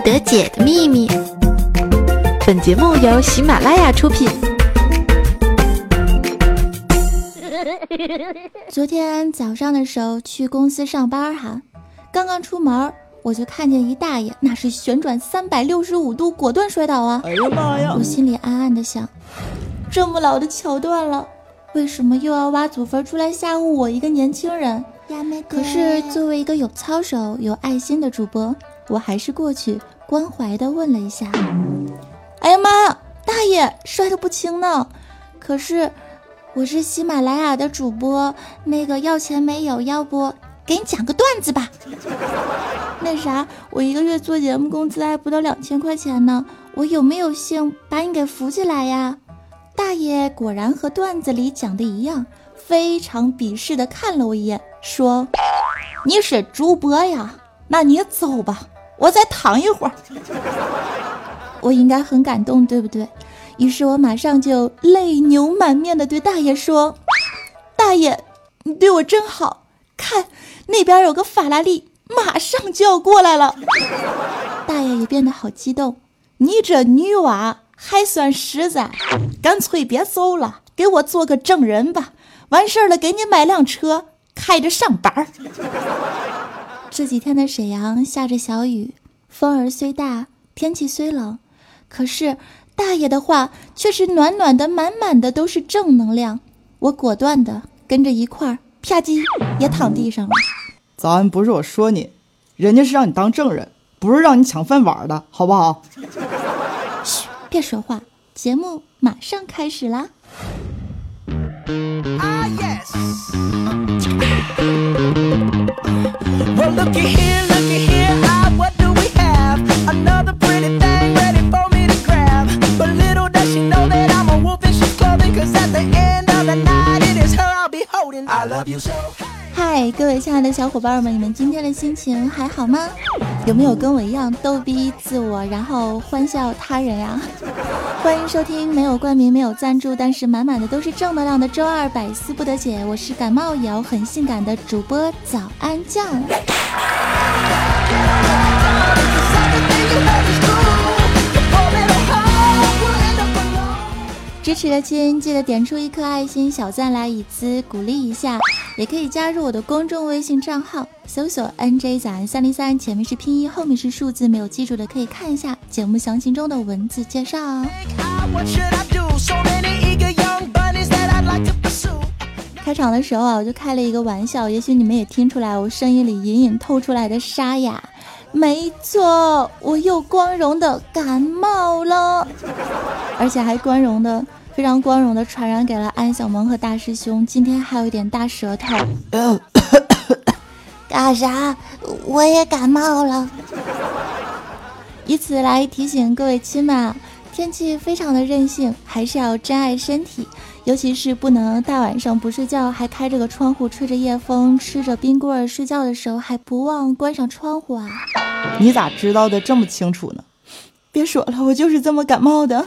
得解的秘密。本节目由喜马拉雅出品。昨天早上的时候去公司上班哈，刚刚出门我就看见一大爷，那是旋转三百六十五度果断摔倒啊！哎呀妈呀！我心里暗暗的想，这么老的桥段了，为什么又要挖祖坟出来吓唬我一个年轻人？可是作为一个有操守、有爱心的主播，我还是过去关怀的问了一下。哎呀妈，大爷摔得不轻呢！可是我是喜马拉雅的主播，那个要钱没有？要不给你讲个段子吧？那啥，我一个月做节目工资还不到两千块钱呢，我有没有幸把你给扶起来呀？大爷果然和段子里讲的一样，非常鄙视的看了我一眼。说你是主播呀，那你走吧，我再躺一会儿。我应该很感动，对不对？于是我马上就泪流满面的对大爷说：“大爷，你对我真好，看那边有个法拉利，马上就要过来了。”大爷也变得好激动，你这女娃还算实在，干脆别走了，给我做个证人吧。完事儿了，给你买辆车。开着上班儿。这几天的沈阳下着小雨，风儿虽大，天气虽冷，可是大爷的话却是暖暖的，满满的都是正能量。我果断的跟着一块儿啪叽也躺地上了。早安，不是我说你，人家是让你当证人，不是让你抢饭碗的，好不好？嘘，别说话，节目马上开始啦。Well, looky here, looky here. 嗨，各位亲爱的小伙伴们，你们今天的心情还好吗？有没有跟我一样逗逼自我，然后欢笑他人呀？欢迎收听没有冠名、没有赞助，但是满满的都是正能量的周二百思不得解。我是感冒也要很性感的主播早安酱。支持的亲记得点出一颗爱心小赞来以资鼓励一下，也可以加入我的公众微信账号，搜索 NJ 早安三零三，前面是拼音，后面是数字，没有记住的可以看一下节目详情中的文字介绍哦。开场的时候啊，我就开了一个玩笑，也许你们也听出来我声音里隐隐透出来的沙哑。没错，我又光荣的感冒了，而且还光荣的。非常光荣的传染给了安小萌和大师兄，今天还有一点大舌头。干啥？我也感冒了。以此来提醒各位亲们，天气非常的任性，还是要珍爱身体，尤其是不能大晚上不睡觉，还开着个窗户吹着夜风，吃着冰棍儿睡觉的时候还不忘关上窗户啊！你咋知道的这么清楚呢？别说了，我就是这么感冒的。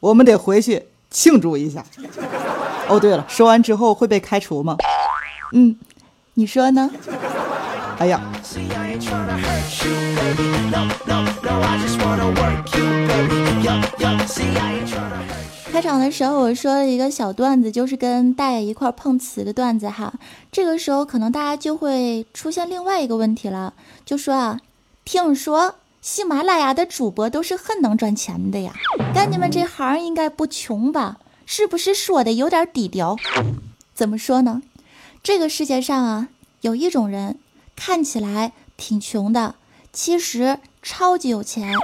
我们得回去庆祝一下。哦，对了，说完之后会被开除吗？嗯，你说呢？哎呀，开场的时候我说了一个小段子，就是跟大爷一块碰瓷的段子哈。这个时候可能大家就会出现另外一个问题了，就说啊，听说。喜马拉雅的主播都是很能赚钱的呀，干你们这行应该不穷吧？是不是说的有点低调？怎么说呢？这个世界上啊，有一种人看起来挺穷的，其实超级有钱；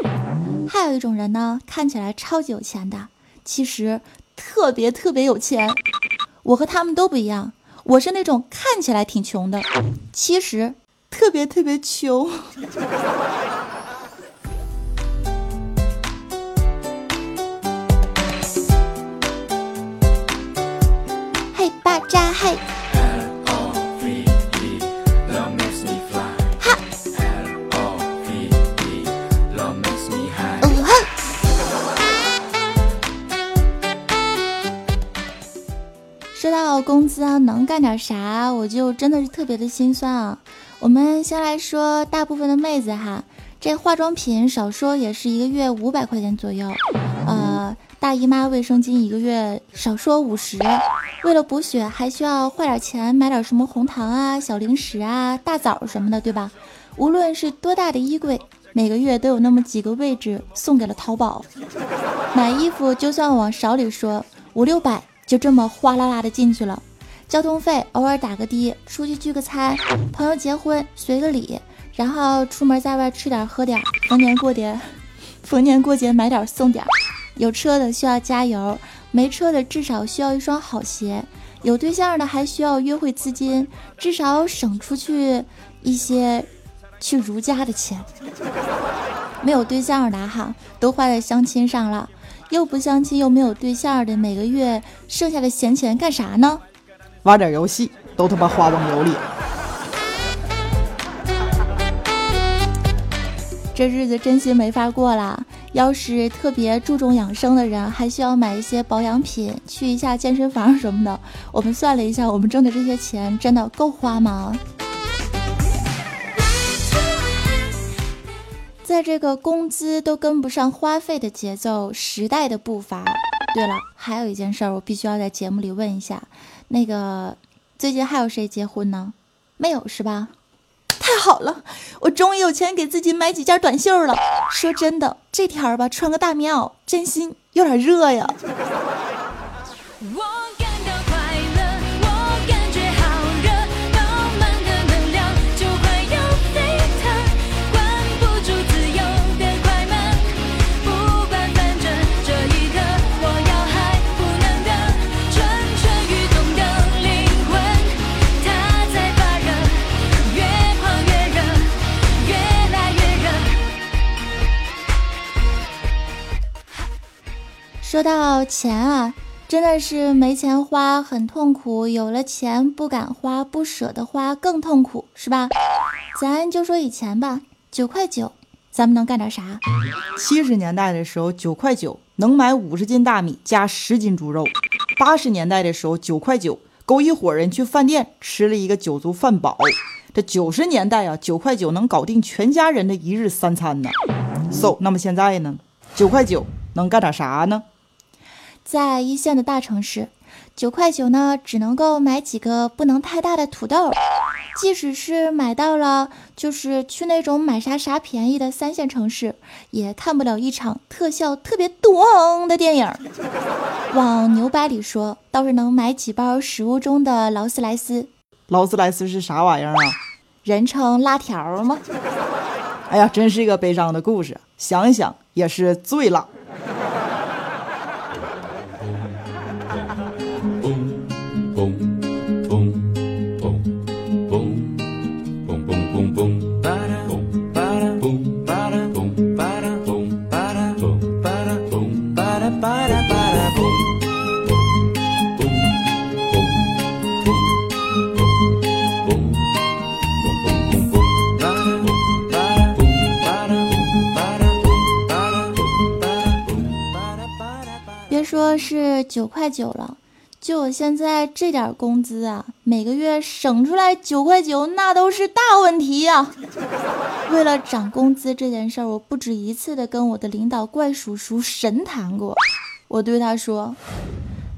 还有一种人呢，看起来超级有钱的，其实特别特别有钱。我和他们都不一样，我是那种看起来挺穷的，其实特别特别穷。工资啊，能干点啥，我就真的是特别的心酸啊。我们先来说大部分的妹子哈，这化妆品少说也是一个月五百块钱左右，呃，大姨妈卫生巾一个月少说五十，为了补血还需要花点钱买点什么红糖啊、小零食啊、大枣什么的，对吧？无论是多大的衣柜，每个月都有那么几个位置送给了淘宝。买衣服就算往少里说，五六百。就这么哗啦啦的进去了，交通费偶尔打个的，出去聚个餐，朋友结婚随个礼，然后出门在外吃点喝点，逢年过节，逢年过节买点送点。有车的需要加油，没车的至少需要一双好鞋，有对象的还需要约会资金，至少省出去一些去如家的钱。没有对象的哈，都花在相亲上了。又不相亲又没有对象的，每个月剩下的闲钱干啥呢？玩点游戏，都他妈花网游里。这日子真心没法过了。要是特别注重养生的人，还需要买一些保养品，去一下健身房什么的。我们算了一下，我们挣的这些钱真的够花吗？在这个工资都跟不上花费的节奏，时代的步伐。对了，还有一件事儿，我必须要在节目里问一下，那个最近还有谁结婚呢？没有是吧？太好了，我终于有钱给自己买几件短袖了。说真的，这天儿吧，穿个大棉袄，真心有点热呀。说到钱啊，真的是没钱花很痛苦，有了钱不敢花，不舍得花更痛苦，是吧？咱就说以前吧，九块九，咱们能干点啥？七十年代的时候，九块九能买五十斤大米加十斤猪肉；八十年代的时候，九块九够一伙人去饭店吃了一个酒足饭饱。这九十年代啊，九块九能搞定全家人的一日三餐呢。So，那么现在呢？九块九能干点啥呢？在一线的大城市，九块九呢，只能够买几个不能太大的土豆。即使是买到了，就是去那种买啥啥便宜的三线城市，也看不了一场特效特别咚的电影。往牛掰里说，倒是能买几包食物中的劳斯莱斯。劳斯莱斯是啥玩意儿啊？人称辣条吗？哎呀，真是一个悲伤的故事，想一想也是醉了。别说是九块九了，就我现在这点工资啊，每个月省出来九块九，那都是大问题呀。为了涨工资这件事儿，我不止一次的跟我的领导怪叔叔神谈过。我对他说：“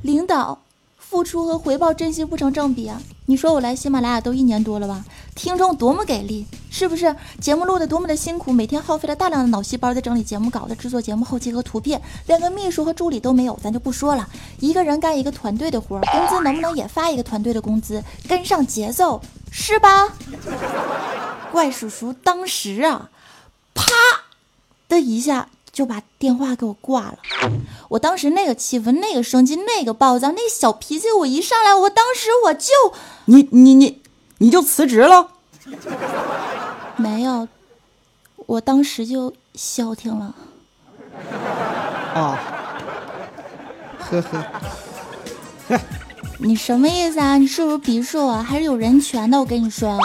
领导。”付出和回报真心不成正比啊！你说我来喜马拉雅都一年多了吧，听众多么给力，是不是？节目录的多么的辛苦，每天耗费了大量的脑细胞在整理节目稿的制作节目后期和图片，连个秘书和助理都没有，咱就不说了。一个人干一个团队的活，工资能不能也发一个团队的工资，跟上节奏，是吧？怪叔叔当时啊，啪的一下就把电话给我挂了。我当时那个气氛、那个生气、那个暴躁、那个小脾气，我一上来，我当时我就你你你你就辞职了？没有，我当时就消停了。啊，呵呵，嘿，你什么意思啊？你是不是鄙视我？还是有人权的？我跟你说。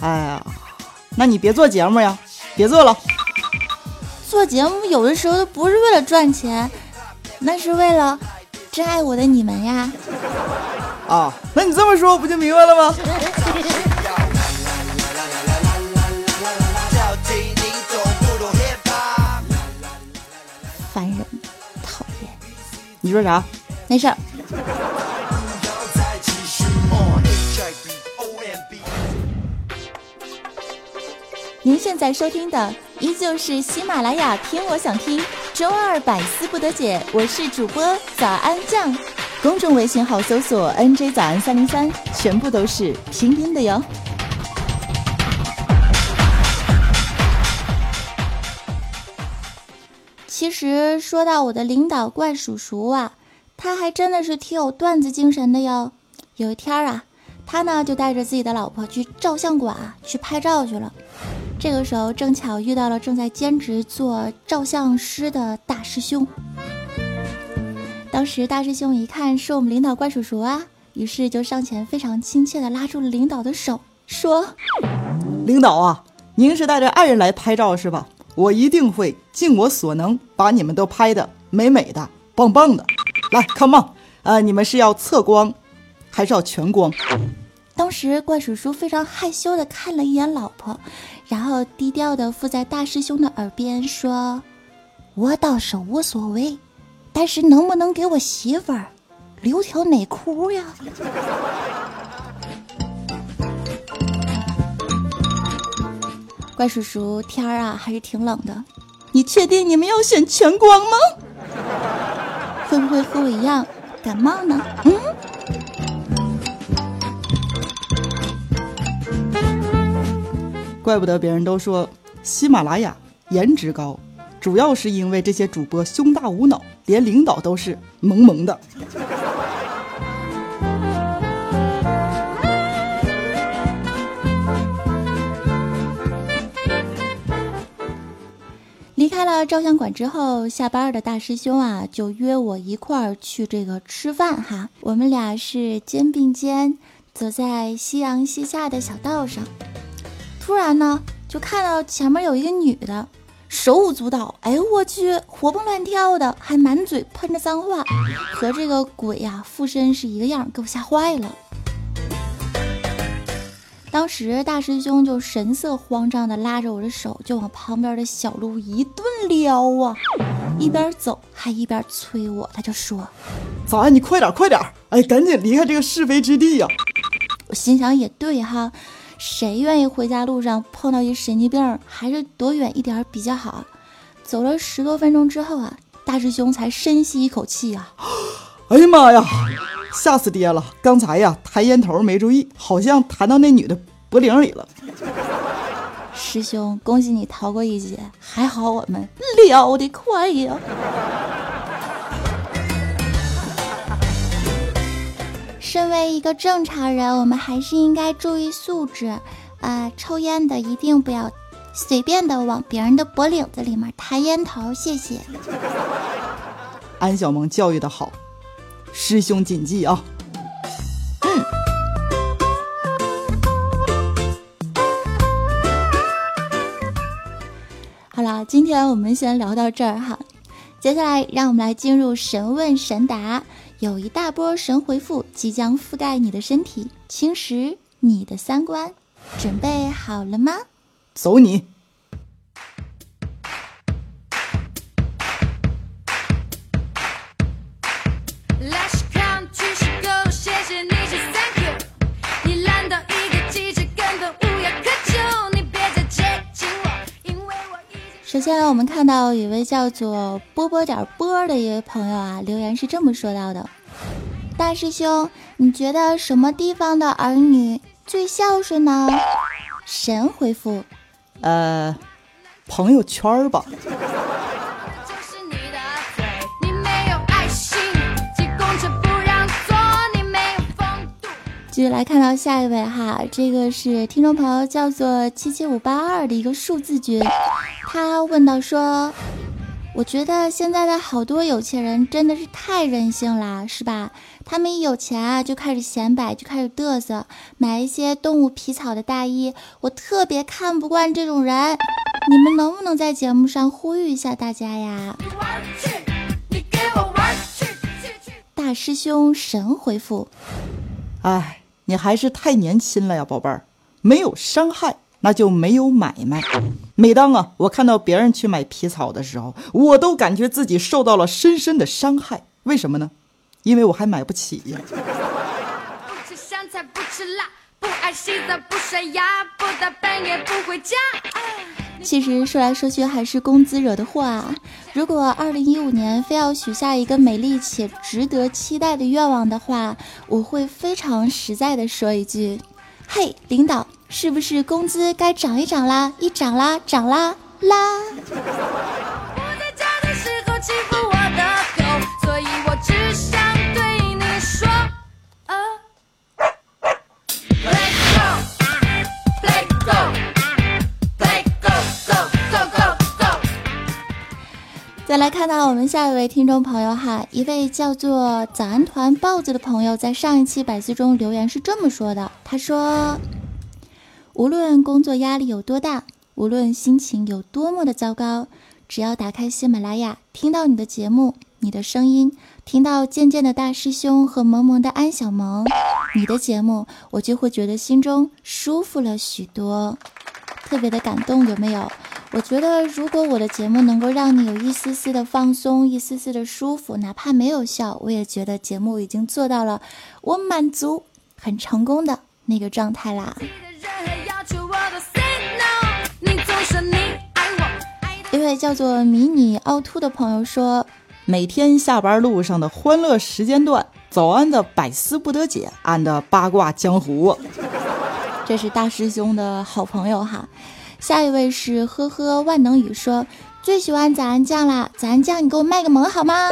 哎呀，那你别做节目呀，别做了。做节目有的时候都不是为了赚钱，那是为了真爱我的你们呀。啊，那你这么说我不就明白了吗？烦人，讨厌。你说啥？没事儿。您现在收听的依旧是喜马拉雅听我想听周二百思不得解，我是主播早安酱，公众微信号搜索 NJ 早安三零三，全部都是拼音的哟。其实说到我的领导怪叔叔啊，他还真的是挺有段子精神的哟。有一天啊，他呢就带着自己的老婆去照相馆去拍照去了。这个时候正巧遇到了正在兼职做照相师的大师兄。当时大师兄一看是我们领导怪叔叔啊，于是就上前非常亲切的拉住了领导的手，说：“领导啊，您是带着爱人来拍照是吧？我一定会尽我所能把你们都拍的美美的、棒棒的。来，come on，呃，你们是要侧光，还是要全光？”当时怪叔叔非常害羞的看了一眼老婆，然后低调的附在大师兄的耳边说：“我倒是无所谓，但是能不能给我媳妇儿留条内裤呀？”怪叔叔，天儿啊还是挺冷的，你确定你们要选全光吗？会不会和我一样感冒呢？嗯。怪不得别人都说喜马拉雅颜值高，主要是因为这些主播胸大无脑，连领导都是萌萌的。离开了照相馆之后，下班的大师兄啊就约我一块儿去这个吃饭哈。我们俩是肩并肩走在夕阳西下的小道上。突然呢，就看到前面有一个女的，手舞足蹈，哎呦我去，活蹦乱跳的，还满嘴喷着脏话，和这个鬼呀附身是一个样，给我吓坏了。当时大师兄就神色慌张的拉着我的手，就往旁边的小路一顿撩啊，一边走还一边催我，他就说：“早安，你快点快点，哎，赶紧离开这个是非之地呀！”我心想也对哈。谁愿意回家路上碰到一神经病？还是躲远一点比较好。走了十多分钟之后啊，大师兄才深吸一口气啊！哎呀妈呀，吓死爹了！刚才呀，弹烟头没注意，好像弹到那女的脖领里了。师兄，恭喜你逃过一劫，还好我们撩得快呀！身为一个正常人，我们还是应该注意素质。啊，抽烟的一定不要随便的往别人的脖领子里面弹烟头，谢谢。安小萌教育的好，师兄谨记啊。嗯。好了，今天我们先聊到这儿哈，接下来让我们来进入神问神答。有一大波神回复即将覆盖你的身体，侵蚀你的三观，准备好了吗？走你！现在，我们看到有位叫做波波点波的一位朋友啊，留言是这么说到的：“大师兄，你觉得什么地方的儿女最孝顺呢？”神回复：“呃，朋友圈吧。”继续来看到下一位哈，这个是听众朋友叫做七七五八二的一个数字君，他问到说：“我觉得现在的好多有钱人真的是太任性了，是吧？他们一有钱啊，就开始显摆，就开始嘚瑟，买一些动物皮草的大衣。我特别看不惯这种人，你们能不能在节目上呼吁一下大家呀？”大师兄神回复：“哎。”你还是太年轻了呀，宝贝儿，没有伤害，那就没有买卖。每当啊，我看到别人去买皮草的时候，我都感觉自己受到了深深的伤害。为什么呢？因为我还买不起呀。不吃香菜，不吃辣，不爱洗澡，不刷牙，不打半夜不回家。其实说来说去还是工资惹的祸啊！如果二零一五年非要许下一个美丽且值得期待的愿望的话，我会非常实在的说一句：嘿，领导，是不是工资该涨一涨啦？一涨啦，涨啦啦！我在家的时候欺负我再来看到我们下一位听众朋友哈，一位叫做早安团豹子的朋友，在上一期百思中留言是这么说的：他说，无论工作压力有多大，无论心情有多么的糟糕，只要打开喜马拉雅，听到你的节目，你的声音，听到渐渐的大师兄和萌萌的安小萌，你的节目，我就会觉得心中舒服了许多，特别的感动，有没有？我觉得，如果我的节目能够让你有一丝丝的放松，一丝丝的舒服，哪怕没有笑，我也觉得节目已经做到了我满足、很成功的那个状态啦。一位叫做迷你凹凸的朋友说：“每天下班路上的欢乐时间段，早安的百思不得解，安的八卦江湖。”这是大师兄的好朋友哈。下一位是呵呵万能雨说最喜欢早安酱啦，早安酱你给我卖个萌好吗？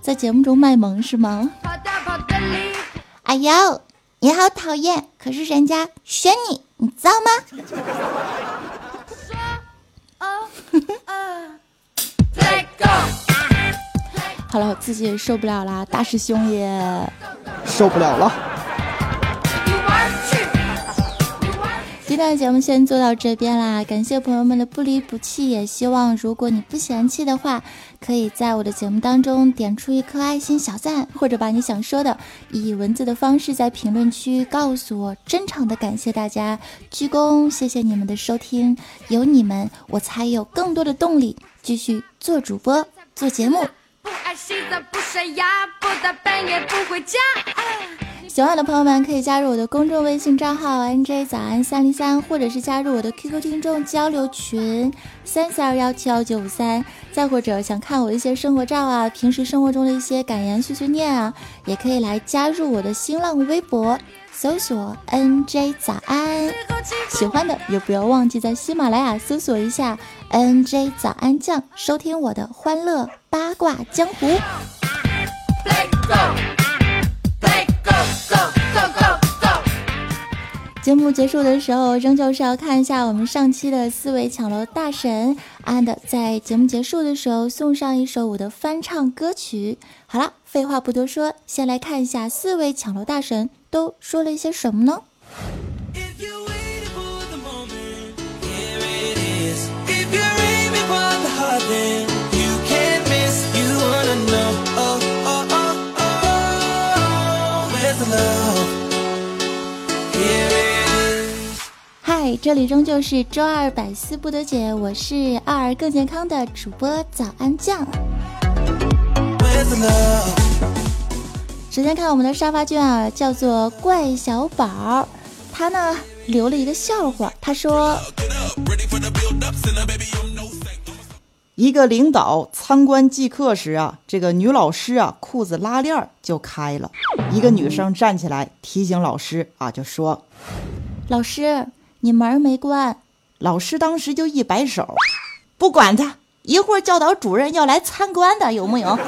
在节目中卖萌是吗？哎呦，你好讨厌，可是人家选你，你知道吗？好了，我自己也受不了啦，大师兄也受不了了。今天的节目先做到这边啦，感谢朋友们的不离不弃，也希望如果你不嫌弃的话，可以在我的节目当中点出一颗爱心小赞，或者把你想说的以文字的方式在评论区告诉我，真诚的感谢大家，鞠躬，谢谢你们的收听，有你们我才有更多的动力继续做主播做节目。不爱洗澡，不刷牙，不打半夜不回家。喜欢的朋友们可以加入我的公众微信账号 nj 早安三零三，或者是加入我的 QQ 听众交流群三四二幺七幺九五三，再或者想看我一些生活照啊，平时生活中的一些感言碎碎念啊，也可以来加入我的新浪微博，搜索 nj 早安。喜欢的也不要忘记在喜马拉雅搜索一下 nj 早安酱，收听我的欢乐八卦江湖。节目结束的时候，仍旧是要看一下我们上期的四位抢楼大神，and 在节目结束的时候送上一首我的翻唱歌曲。好了，废话不多说，先来看一下四位抢楼大神都说了一些什么呢？嗨，这里仍旧是周二百思不得解，我是二儿更健康的主播早安酱。首先看我们的沙发君啊，叫做怪小宝，他呢留了一个笑话，他说。一个领导参观即课时啊，这个女老师啊裤子拉链就开了，一个女生站起来提醒老师啊，就说：“老师，你门没关。”老师当时就一摆手，不管他，一会儿教导主任要来参观的，有木有？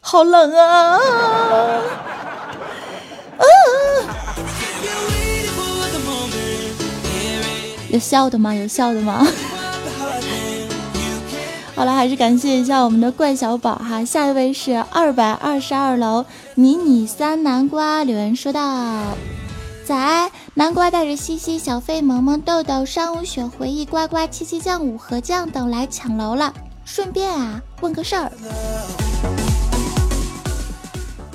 好冷啊！啊！有笑的吗？有笑的吗？好了，还是感谢一下我们的怪小宝哈。下一位是二百二十二楼迷你三南瓜留言说道：“仔南瓜带着西西、小费、萌萌、豆豆、山无雪、回忆、呱呱、七七酱、五合酱等来抢楼了。顺便啊，问个事儿。”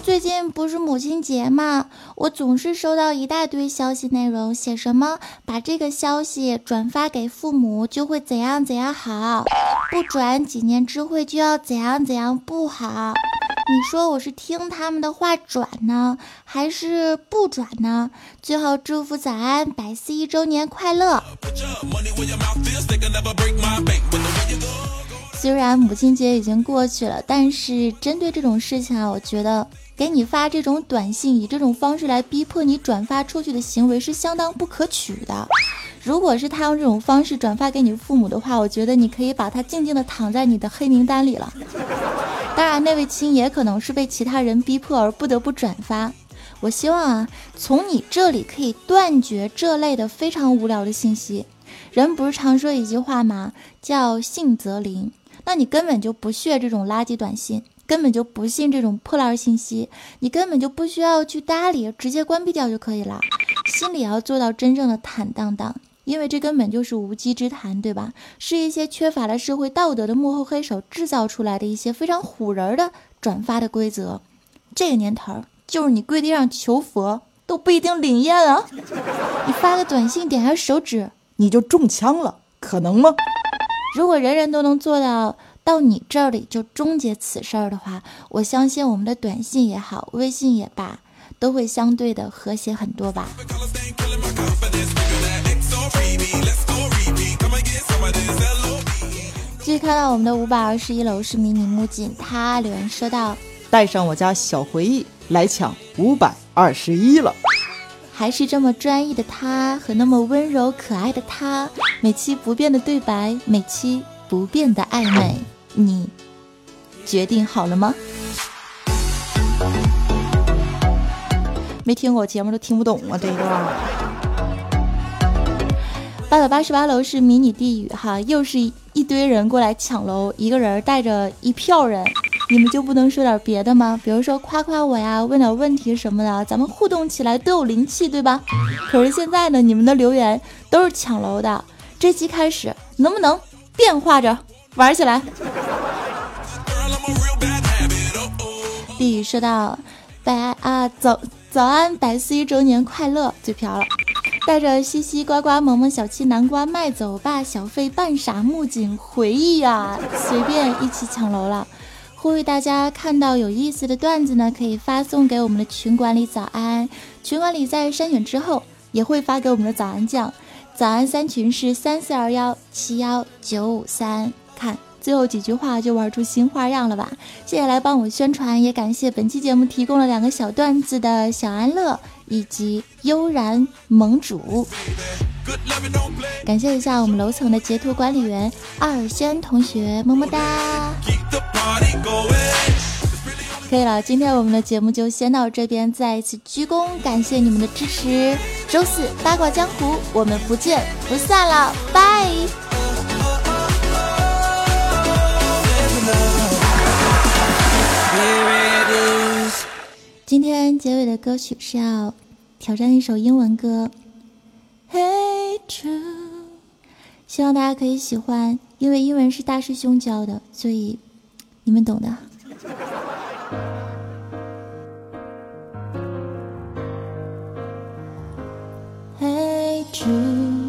最近不是母亲节吗？我总是收到一大堆消息，内容写什么把这个消息转发给父母就会怎样怎样好，不转几年之后就要怎样怎样不好。你说我是听他们的话转呢，还是不转呢？最后祝福早安百思一周年快乐。虽然母亲节已经过去了，但是针对这种事情啊，我觉得。给你发这种短信，以这种方式来逼迫你转发出去的行为是相当不可取的。如果是他用这种方式转发给你父母的话，我觉得你可以把他静静的躺在你的黑名单里了。当然，那位亲也可能是被其他人逼迫而不得不转发。我希望啊，从你这里可以断绝这类的非常无聊的信息。人不是常说一句话吗？叫信则灵。那你根本就不屑这种垃圾短信。根本就不信这种破烂信息，你根本就不需要去搭理，直接关闭掉就可以了。心里要做到真正的坦荡荡，因为这根本就是无稽之谈，对吧？是一些缺乏了社会道德的幕后黑手制造出来的一些非常唬人的转发的规则。这个年头，就是你跪地上求佛都不一定灵验啊！你发个短信点下手指，你就中枪了，可能吗？如果人人都能做到。到你这里就终结此事儿的话，我相信我们的短信也好，微信也罢，都会相对的和谐很多吧。继续看到我们的五百二十一楼是迷你木槿，他留言说道：“带上我家小回忆来抢五百二十一了。”还是这么专一的他和那么温柔可爱的他，每期不变的对白，每期不变的暧昧。你决定好了吗？没听过节目都听不懂啊！这段。八百八十八楼是迷你地狱哈，又是一堆人过来抢楼，一个人带着一票人，你们就不能说点别的吗？比如说夸夸我呀，问点问题什么的，咱们互动起来都有灵气，对吧？可是现在呢，你们的留言都是抢楼的，这期开始能不能变化着？玩起来！地说道：“白啊早早安，白四一周年快乐！嘴瓢了，带着西西、呱呱、萌萌、小七、南瓜、麦走吧、小费、半傻、木槿、回忆啊，随便一起抢楼了！呼吁大家看到有意思的段子呢，可以发送给我们的群管理早安，群管理在筛选之后也会发给我们的早安酱。早安三群是三四二幺七幺九五三。”看最后几句话就玩出新花样了吧？谢谢来帮我宣传，也感谢本期节目提供了两个小段子的小安乐以及悠然盟主，感谢一下我们楼层的截图管理员二轩同学，么么哒。可以了，今天我们的节目就先到这边，再一次鞠躬，感谢你们的支持。周四八卦江湖，我们不见不散了，拜。今天结尾的歌曲是要挑战一首英文歌，Hey Jude，希望大家可以喜欢，因为英文是大师兄教的，所以你们懂的。Hey Jude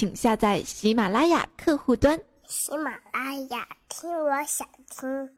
请下载喜马拉雅客户端。喜马拉雅，听我想听。